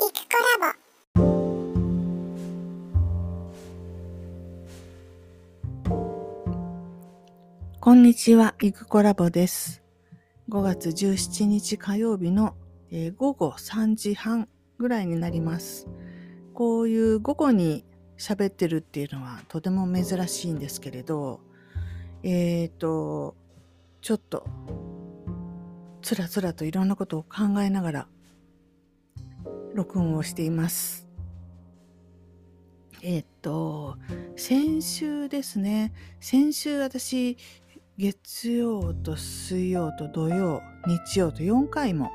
イクコラボこんにちは、イクコラボです。5月17日火曜日の、えー、午後3時半ぐらいになります。こういう午後に喋ってるっていうのはとても珍しいんですけれど、えっ、ー、と、ちょっとつらつらといろんなことを考えながら録音をしています。えっと、先週ですね、先週私、月曜と水曜と土曜、日曜と4回も、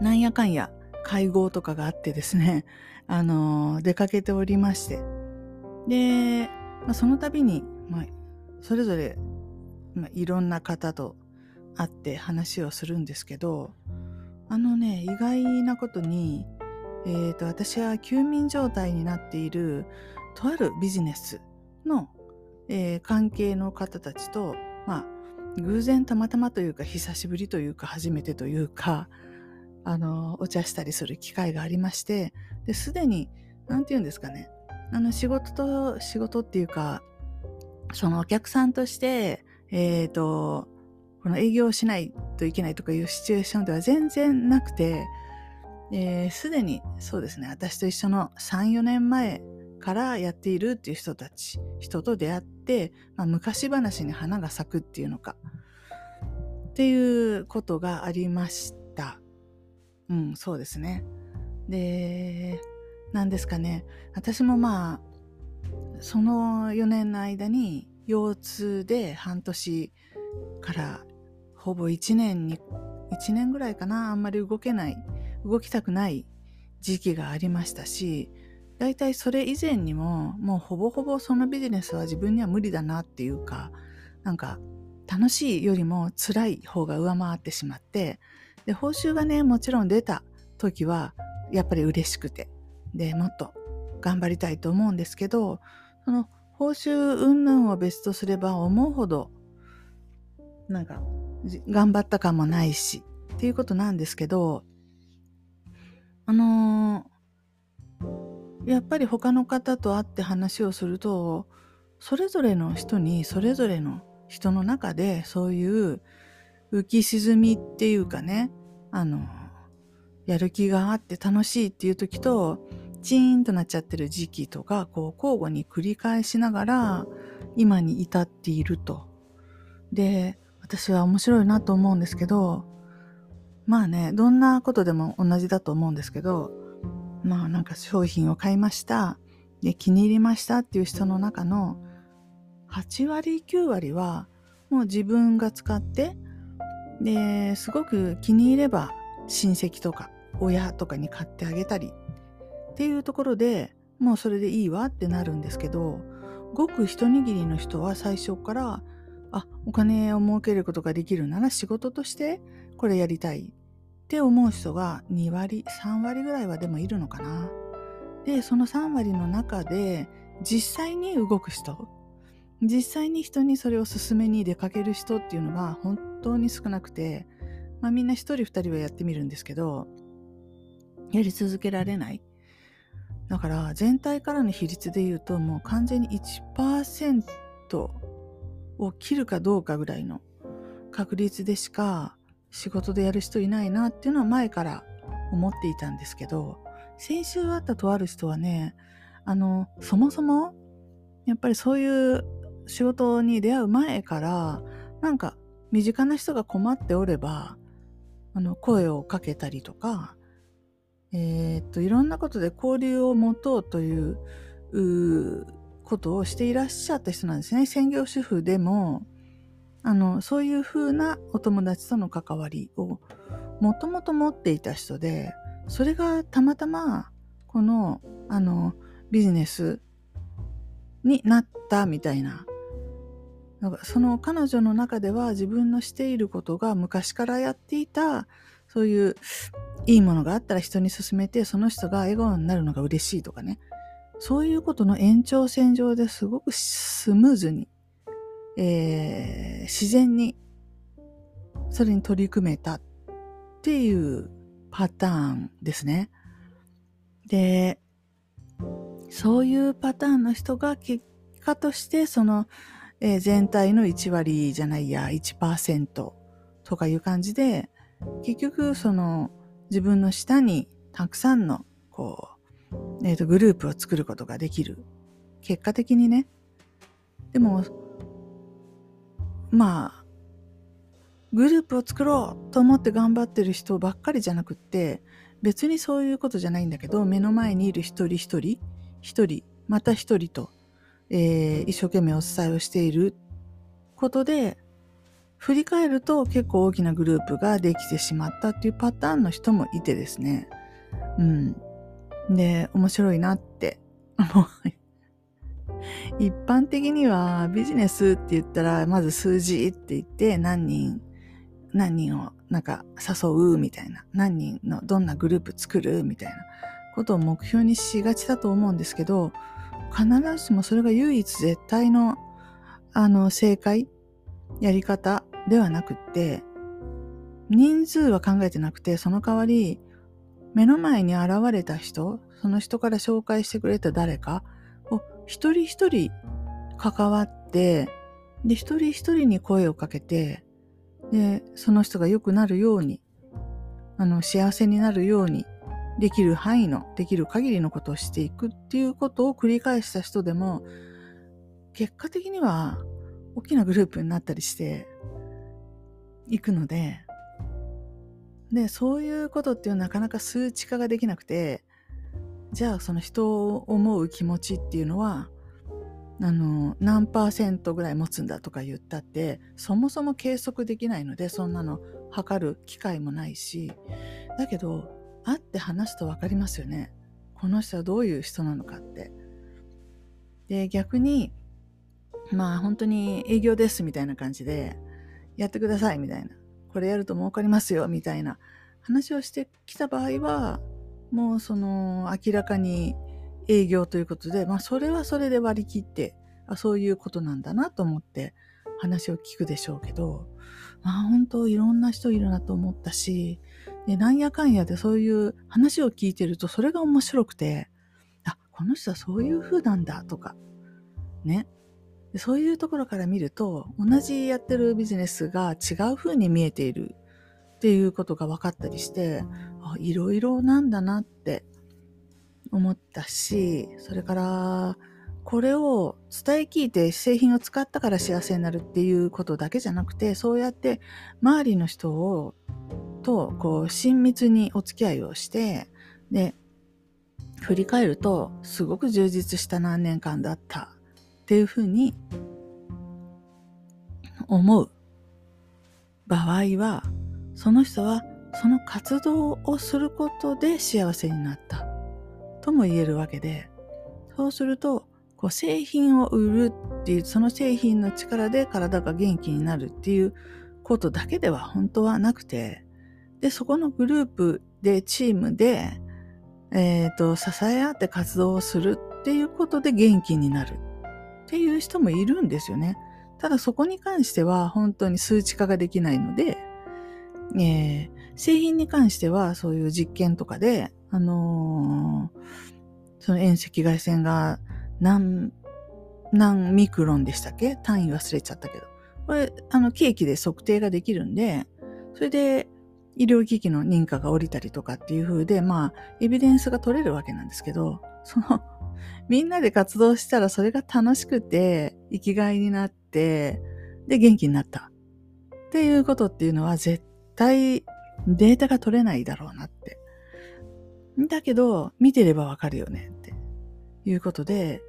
なんやかんや会合とかがあってですね、あの、出かけておりまして、で、まあ、その度に、まあ、それぞれ、まあ、いろんな方と会って話をするんですけど、あのね、意外なことに、えーと、私は休眠状態になっているとあるビジネスの、えー、関係の方たちと、まあ、偶然たまたまというか久しぶりというか初めてというかあのお茶したりする機会がありましてですでに何て言うんですかねあの仕事と仕事っていうかそのお客さんとしてえっ、ー、とこの営業しないといけないとかいうシチュエーションでは全然なくて、す、で、にそうですね、私と一緒の3、4年前からやっているっていう人たち、人と出会って、まあ、昔話に花が咲くっていうのか、っていうことがありました。うん、そうですね。で、何ですかね、私もまあ、その4年の間に腰痛で半年からほぼ1年に、1年ぐらいかな、あんまり動けない、動きたくない時期がありましたし、だいたいそれ以前にも、もうほぼほぼそのビジネスは自分には無理だなっていうか、なんか楽しいよりも辛い方が上回ってしまって、で、報酬がね、もちろん出た時は、やっぱり嬉しくて、で、もっと頑張りたいと思うんですけど、その報酬云々を別とすれば思うほど、なんか頑張った感もないしっていうことなんですけどあのー、やっぱり他の方と会って話をするとそれぞれの人にそれぞれの人の中でそういう浮き沈みっていうかねあのやる気があって楽しいっていう時とチーンとなっちゃってる時期とかこう交互に繰り返しながら今に至っていると。で私は面白いなと思うんですけど、まあね、どんなことでも同じだと思うんですけど、まあなんか商品を買いました、で気に入りましたっていう人の中の8割9割はもう自分が使ってですごく気に入れば親戚とか親とかに買ってあげたりっていうところでもうそれでいいわってなるんですけどごく一握りの人は最初からあお金を儲けることができるなら仕事としてこれやりたいって思う人が2割3割ぐらいはでもいるのかな。でその3割の中で実際に動く人実際に人にそれを勧めに出かける人っていうのが本当に少なくて、まあ、みんな1人2人はやってみるんですけどやり続けられない。だから全体からの比率で言うともう完全に1%を切るかどうかぐらいの確率でしか仕事でやる人いないなっていうのは前から思っていたんですけど先週会ったとある人はねあのそもそもやっぱりそういう仕事に出会う前からなんか身近な人が困っておればあの声をかけたりとかえー、っといろんなことで交流を持とうということをしていらっしゃった人なんですね。専業主婦でも、あの、そういう風なお友達との関わりをもともと持っていた人で、それがたまたま、この、あの、ビジネスになったみたいな。なんかその彼女の中では自分のしていることが昔からやっていた、そういういいものがあったら人に勧めて、その人が笑顔になるのが嬉しいとかね。そういうことの延長線上ですごくスムーズに、えー、自然にそれに取り組めたっていうパターンですね。で、そういうパターンの人が結果としてその、えー、全体の1割じゃないや1%とかいう感じで結局その自分の下にたくさんのこう、えーと、グループを作ることができる。結果的にね。でもまあグループを作ろうと思って頑張ってる人ばっかりじゃなくって別にそういうことじゃないんだけど目の前にいる一人一人一人また一人と、えー、一生懸命お伝えをしていることで振り返ると結構大きなグループができてしまったっていうパターンの人もいてですね。うん。で面白いなって。思う。一般的にはビジネスって言ったらまず数字って言って何人何人をなんか誘うみたいな。何人のどんなグループ作るみたいな。ことを目標にしがちだと思うんですけど必ずしもそれが唯一絶対のあの正解やり方ではなくって人数は考えてなくてその代わり目の前に現れた人その人から紹介してくれた誰かを一人一人関わってで一人一人に声をかけてでその人が良くなるようにあの幸せになるようにできる範囲の、できる限りのことをしていくっていうことを繰り返した人でも、結果的には大きなグループになったりしていくので、で、そういうことっていうのはなかなか数値化ができなくて、じゃあその人を思う気持ちっていうのは、あの、何パーセントぐらい持つんだとか言ったって、そもそも計測できないので、そんなの測る機会もないし、だけど、会って話すと分かりますよね。この人はどういう人なのかって。で、逆に、まあ本当に営業ですみたいな感じで、やってくださいみたいな。これやると儲かりますよみたいな話をしてきた場合は、もうその明らかに営業ということで、まあそれはそれで割り切って、あそういうことなんだなと思って話を聞くでしょうけど、まあ本当いろんな人いるなと思ったし、で、なんやかんやでそういう話を聞いてるとそれが面白くて、あ、この人はそういう風なんだとか、ね。でそういうところから見ると、同じやってるビジネスが違う風に見えているっていうことが分かったりして、あいろいろなんだなって思ったし、それから、これを伝え聞いて製品を使ったから幸せになるっていうことだけじゃなくて、そうやって周りの人をとこう親密にお付き合いをしてで振り返るとすごく充実した何年間だったっていうふうに思う。場合はその人はその活動をすることで幸せになった。とも言えるわけでそうするとこう製品を売るっていうその製品の力で体が元気になるっていうことだけでは本当はなくてで、そこのグループで、チームで、えっ、ー、と、支え合って活動をするっていうことで元気になる。っていう人もいるんですよね。ただそこに関しては本当に数値化ができないので、えー、製品に関してはそういう実験とかで、あのー、その遠赤外線が何、何ミクロンでしたっけ？単位忘れちゃったけど。これ、あの、ケーキで測定ができるんで、それで、医療機器の認可が下りたりとかっていう風で、まあ、エビデンスが取れるわけなんですけど、その、みんなで活動したらそれが楽しくて、生きがいになって、で、元気になった。っていうことっていうのは絶対データが取れないだろうなって。だけど、見てればわかるよねっていうことで、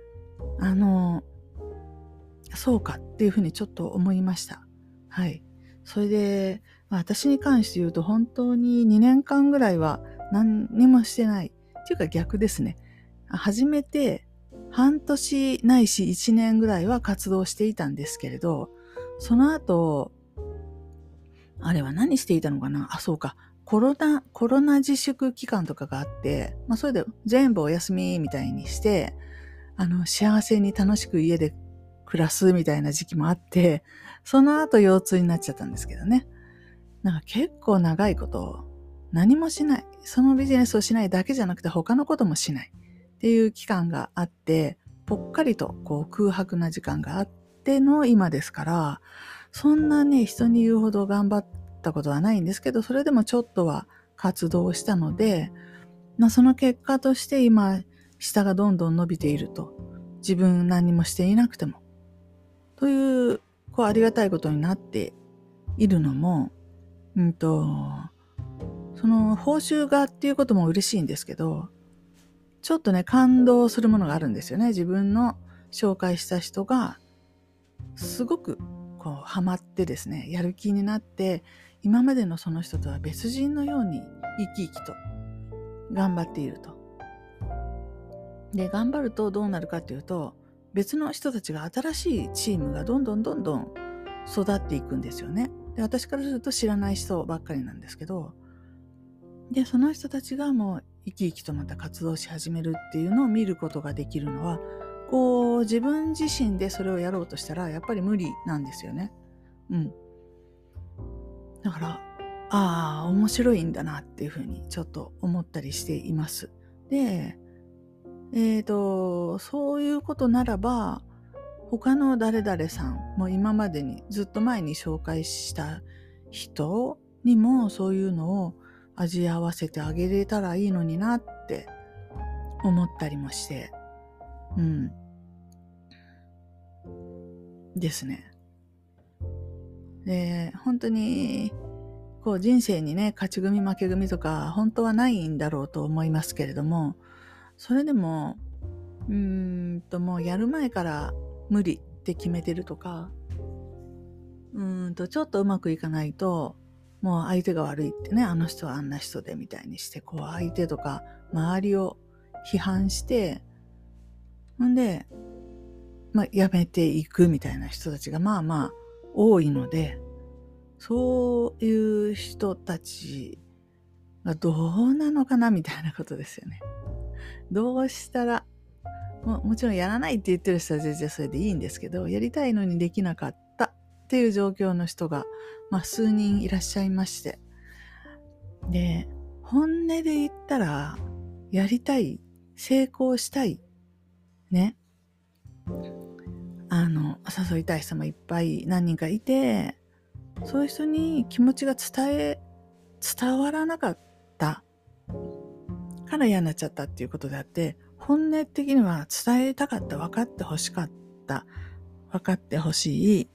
あの、そうかっていうふうにちょっと思いました。はい。それで、ま、私に関して言うと本当に2年間ぐらいは何にもしてない。っていうか逆ですね。初めて半年ないし1年ぐらいは活動していたんですけれど、その後、あれは何していたのかな？あ、そうか。コロナ、コロナ自粛期間とかがあって、まあそれで全部お休みみたいにして、あの、幸せに楽しく家で暮らすみたいな時期もあって、その後腰痛になっちゃったんですけどね。なんか結構長いこと、何もしない。そのビジネスをしないだけじゃなくて他のこともしないっていう期間があって、ぽっかりとこう空白な時間があっての今ですから、そんなね、人に言うほど頑張ったことはないんですけど、それでもちょっとは活動したので、まあ、その結果として今、下がどんどん伸びていると。自分何もしていなくても。という、こうありがたいことになっているのも、うんと、その報酬がっていうことも嬉しいんですけど、ちょっとね、感動するものがあるんですよね。自分の紹介した人が、すごくこう、ハマってですね、やる気になって、今までのその人とは別人のように生き生きと頑張っていると。で、頑張るとどうなるかっていうと、別の人たちが新しいチームがどんどんどんどん育っていくんですよね。で、私からすると知らない人ばっかりなんですけど、で、その人たちがもう生き生きとまた活動し始めるっていうのを見ることができるのは、こう自分自身でそれをやろうとしたらやっぱり無理なんですよね。うん。だから、ああ、面白いんだなっていうふうにちょっと思ったりしています。で、えっ、ー、と、そういうことならば、他の誰々さんも今までにずっと前に紹介した人にもそういうのを味合わせてあげれたらいいのになって思ったりもして、うん。ですね。で、本当に、こう人生にね、勝ち組負け組とか本当はないんだろうと思いますけれども、それでも、うーんともうやる前から無理って決めてるとか、うんとちょっとうまくいかないと、もう相手が悪いってね、あの人はあんな人でみたいにして、こう相手とか周りを批判して、ほんで、まあ、やめていくみたいな人たちがまあまあ多いので、そういう人たちがどうなのかなみたいなことですよね。どうしたら、ももちろんやらないって言ってる人は全然それでいいんですけど、やりたいのにできなかったっていう状況の人が、まあ、数人いらっしゃいまして。で、本音で言ったら、やりたい、成功したい、ね。あの、誘いたい人もいっぱい何人かいて、そういう人に気持ちが伝え、伝わらなかったから嫌になっちゃったっていうことであって、本音的には伝えたかった、分かってほしかった、分かってほしい、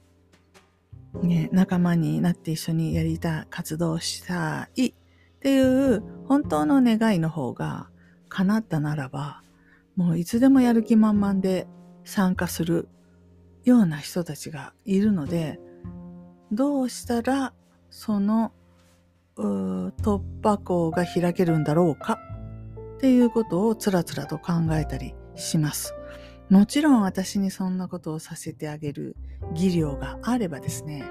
ね、仲間になって一緒にやりたい、活動したいっていう本当の願いの方が叶ったならば、もういつでもやる気満々で参加するような人たちがいるので、どうしたらその突破口が開けるんだろうかっていうことをつらつらと考えたりします。もちろん私にそんなことをさせてあげる技量があればですね、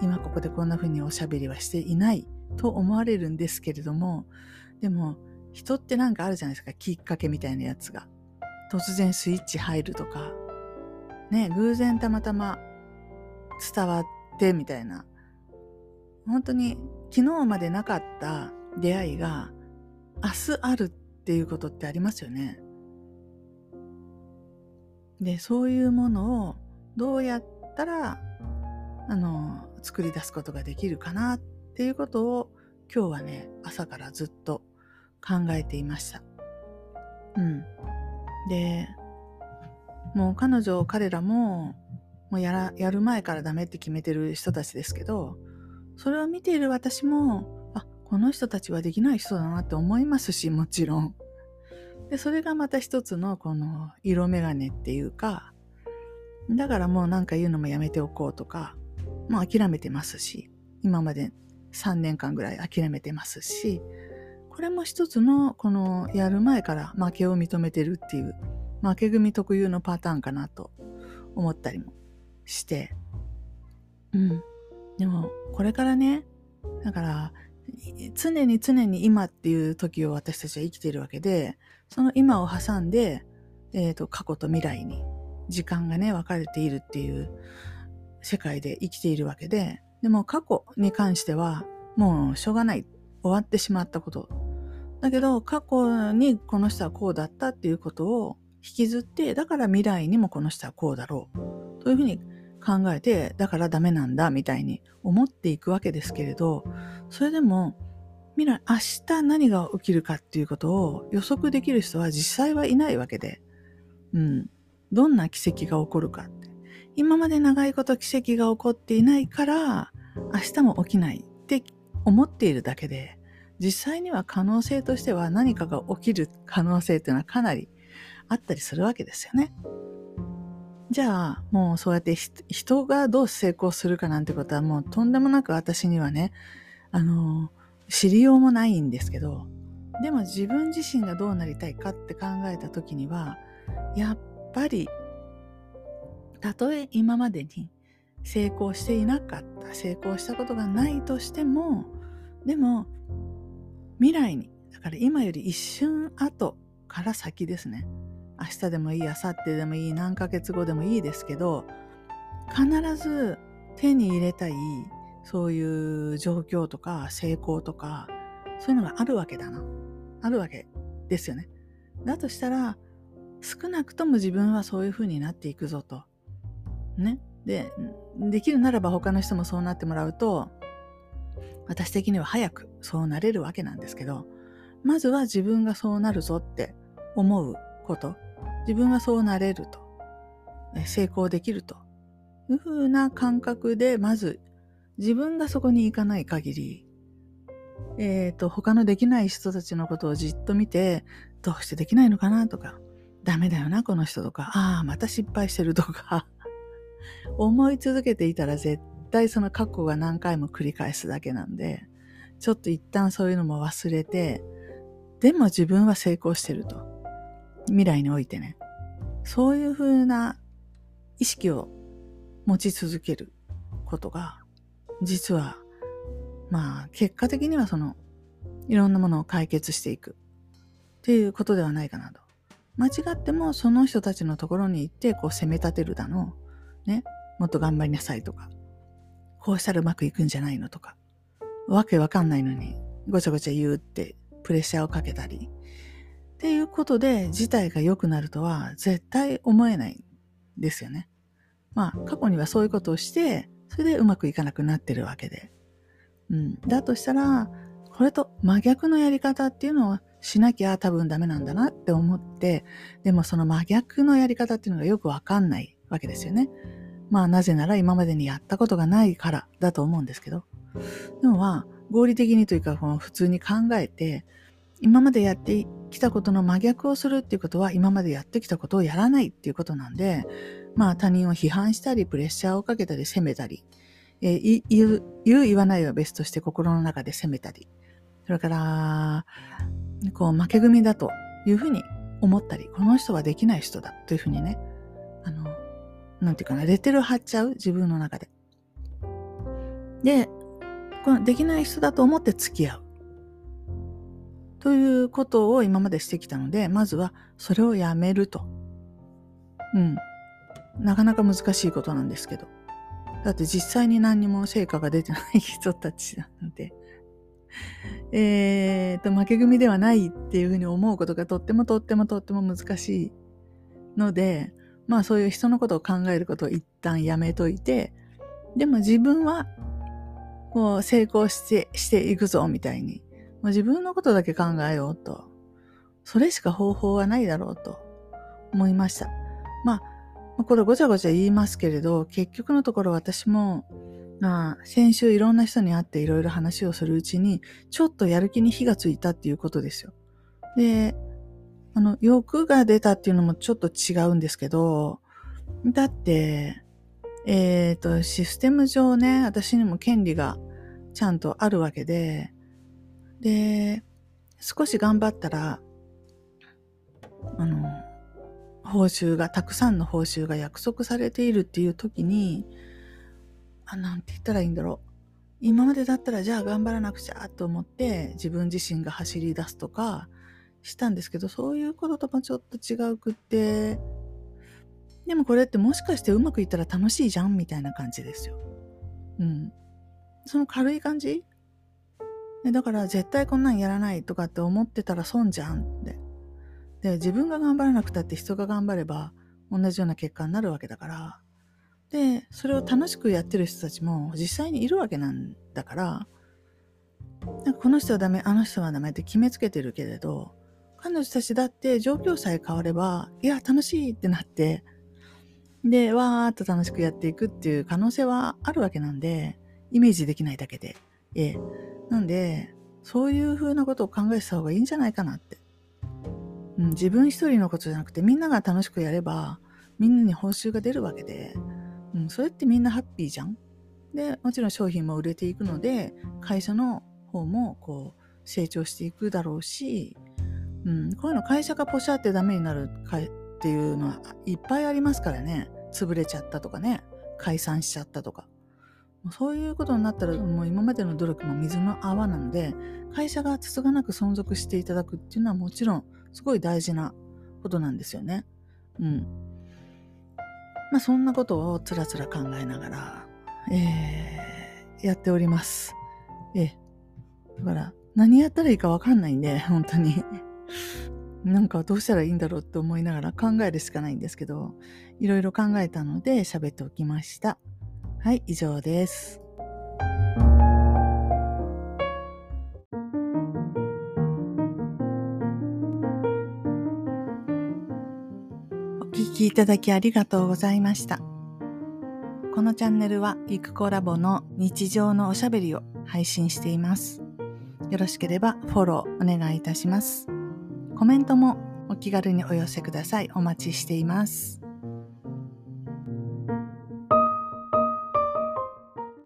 今ここでこんな風におしゃべりはしていないと思われるんですけれども、でも人ってなんかあるじゃないですか、きっかけみたいなやつが。突然スイッチ入るとか、ね、偶然たまたま伝わってみたいな。本当に昨日までなかった出会いが明日あるっていうことってありますよね。で、そういうものをどうやったら、あの、作り出すことができるかなっていうことを今日はね、朝からずっと考えていました。うん。で、もう彼女、彼らも、もうやら、やる前からダメって決めてる人たちですけど、それを見ている私もあ、この人たちはできない人だなって思いますし、もちろん。で、それがまた一つのこの色眼鏡っていうか、だからもうなんか言うのもやめておこうとか、もう諦めてますし、今まで3年間ぐらい諦めてますし、これも一つのこのやる前から負けを認めてるっていう負け組特有のパターンかなと思ったりもして、うん。でもこれからね、だから常に常に今っていう時を私たちは生きているわけで、その今を挟んで、えっ、ー、と、過去と未来に時間がね、分かれているっていう世界で生きているわけで、でも過去に関しては、もうしょうがない。終終わってしまったことだけど過去にこの人はこうだったっていうことを引きずってだから未来にもこの人はこうだろうというふうに考えてだからダメなんだみたいに思っていくわけですけれどそれでも未来明日何が起きるかっていうことを予測できる人は実際はいないわけで、うん、どんな奇跡が起こるかって。今まで長いこと奇跡が起こっていないから明日も起きないって思っているだけで実際には可能性としては何かが起きる可能性っていうのはかなりあったりするわけですよね。じゃあ、もうそうやって人がどう成功するかなんてことはもうとんでもなく私にはね、あの、知りようもないんですけど、でも自分自身がどうなりたいかって考えた時には、やっぱり、たとえ今までに成功していなかった、成功したことがないとしても、でも未来に、だから今より一瞬後から先ですね。明日でもいい、明後日でもいい、何ヶ月後でもいいですけど、必ず手に入れたい、そういう状況とか成功とか、そういうのがあるわけだな。あるわけですよね。だとしたら、少なくとも自分はそういう風になっていくぞと。ね。で、できるならば他の人もそうなってもらうと、私的には早くそうなれるわけなんですけど、まずは自分がそうなるぞって思うこと、自分はそうなれると、成功できるというふうな感覚で、まず自分がそこに行かない限り、えっ、ー、と、他のできない人たちのことをじっと見て、どうしてできないのかなとか、ダメだよな、この人とか、ああ、また失敗してるとか、思い続けていたら絶対その過去が何回も繰り返すだけなんで、ちょっと一旦そういうのも忘れて、でも自分は成功してると。未来においてね。そういうふうな意識を持ち続けることが、実は、まあ、結果的にはその、いろんなものを解決していくっていうことではないかなと。間違ってもその人たちのところに行ってこう責め立てるだの、ね、もっと頑張りなさいとか、こうしたらうまくいくんじゃないのとか、わけわかんないのにごちゃごちゃ言うってプレッシャーをかけたり、っていうことで事態が良くなるとは絶対思えないですよね。まあ過去にはそういうことをして、それでうまくいかなくなってるわけで。うん。だとしたら、これと真逆のやり方っていうのをしなきゃ多分ダメなんだなって思って、でもその真逆のやり方っていうのがよくわかんないわけですよね。まあなぜなら今までにやったことがないからだと思うんですけど。でもまあ合理的にというか普通に考えて今までやってきたことの真逆をするっていうことは今までやってきたことをやらないっていうことなんでまあ他人を批判したりプレッシャーをかけたり責めたり、えー、言う言う言わないは別として心の中で責めたりそれからこう負け組だというふうに思ったりこの人はできない人だというふうにねあのなんていうかな、レテル貼っちゃう自分の中で。で、このできない人だと思って付き合う。ということを今までしてきたので、まずはそれをやめると。うん。なかなか難しいことなんですけど。だって実際に何にも成果が出てない人たちなので。えーと、負け組ではないっていうふうに思うことがとってもとってもとっても難しいので、まあそういう人のことを考えることを一旦やめといて、でも自分はこう成功してしていくぞみたいに、もう自分のことだけ考えようと。それしか方法はないだろうと思いました。まあ、これごちゃごちゃ言いますけれど、結局のところ私も、まあ、先週いろんな人に会っていろいろ話をするうちに、ちょっとやる気に火がついたっていうことですよ。で、あの、欲が出たっていうのもちょっと違うんですけど、だって、えっ、ー、と、システム上ね、私にも権利がちゃんとあるわけで、で、少し頑張ったら、あの、報酬が、たくさんの報酬が約束されているっていう時に、あ、なんて言ったらいいんだろう。今までだったらじゃあ頑張らなくちゃと思って自分自身が走り出すとか、したんですけど、そういうことともちょっと違うくって、でもこれってもしかしてうまくいったら楽しいじゃんみたいな感じですよ。うん。その軽い感じ？だから絶対こんなんやらないとかって思ってたら損じゃんってで自分が頑張らなくたって人が頑張れば同じような結果になるわけだから。でそれを楽しくやってる人たちも実際にいるわけなんだから。なんかこの人はダメあの人はダメって決めつけてるけれど彼女たちだって状況さえ変わればいや楽しいってなってでわーっと楽しくやっていくっていう可能性はあるわけなんでイメージできないだけで。ええ。なんでそういうふうなことを考えてた方がいいんじゃないかなって。うん、自分一人のことじゃなくてみんなが楽しくやればみんなに報酬が出るわけで、うん、それってみんなハッピーじゃん。でもちろん商品も売れていくので会社の方もこう成長していくだろうし、うん、こういうの会社がポシャってダメになるかっていうのはいっぱいありますからね。潰れちゃったとかね。解散しちゃったとか。そういうことになったらもう今までの努力も水の泡なので会社がつつがなく存続していただくっていうのはもちろんすごい大事なことなんですよね。うん。まあそんなことをつらつら考えながら、えー、やっております。ええ。だから何やったらいいかわかんないんで、本当に。なんかどうしたらいいんだろうって思いながら考えるしかないんですけど、いろいろ考えたので喋っておきました。はい、以上です。きいただきありがとうございました。このチャンネルはゆくコラボの日常のおしゃべりを配信しています。よろしければフォローお願いいたします。コメントもお気軽にお寄せください。お待ちしています。